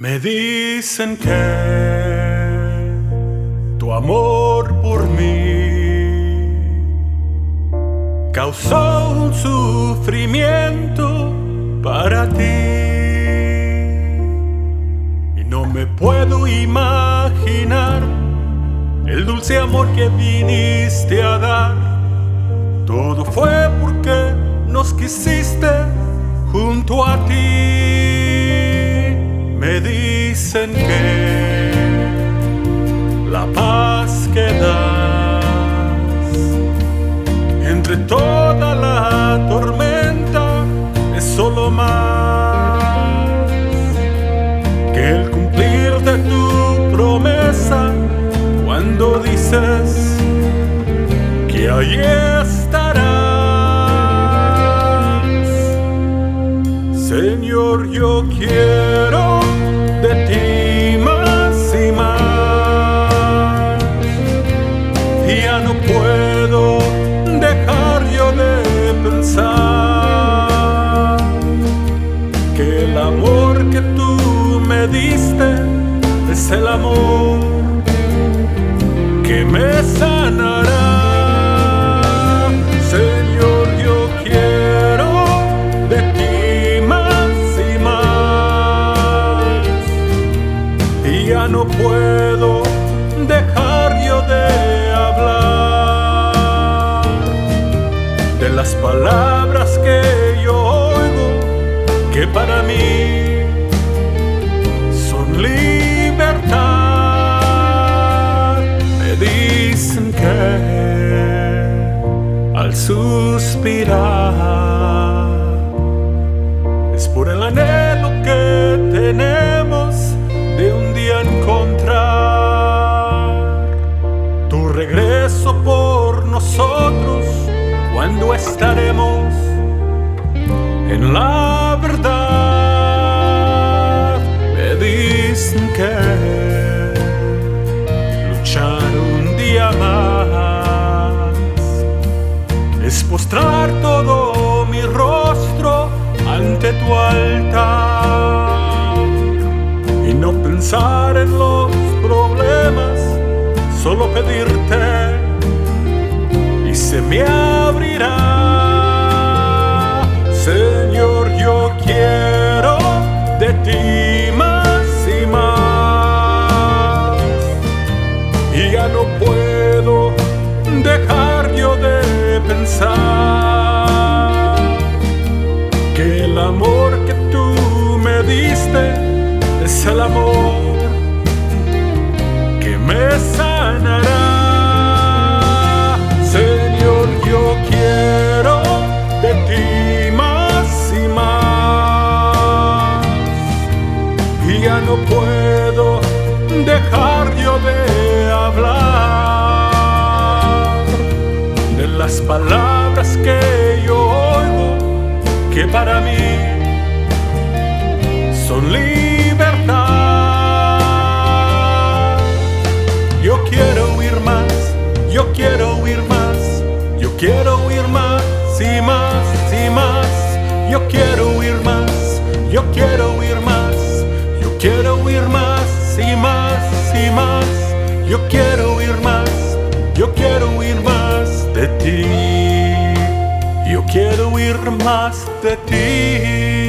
Me dicen que tu amor por mí causó un sufrimiento para ti. Y no me puedo imaginar el dulce amor que viniste a dar. Todo fue porque nos quisiste junto a ti dicen que la paz que das entre toda la tormenta es solo más que el cumplir de tu promesa cuando dices que ahí estarás. Señor, yo quiero el amor que me sanará. no puedo dejar yo de hablar de las palabras que yo oigo, que para mí suspirar. Es por el anhelo que tenemos de un día encontrar tu regreso por nosotros cuando estaremos en la solo pedirte y se me abrirá. Señor, yo quiero de ti más y más. Y ya no puedo dejar yo de pensar que el amor que tú me diste es el amor sanará. Señor, yo quiero de ti más y más. Y ya no puedo dejar yo de hablar de las palabras que yo oigo, que para mí quiero huir más y más y más. Yo quiero huir más, yo quiero huir más, yo quiero huir más y más y más. Yo quiero huir más, yo quiero huir más de ti. Yo quiero huir más de ti.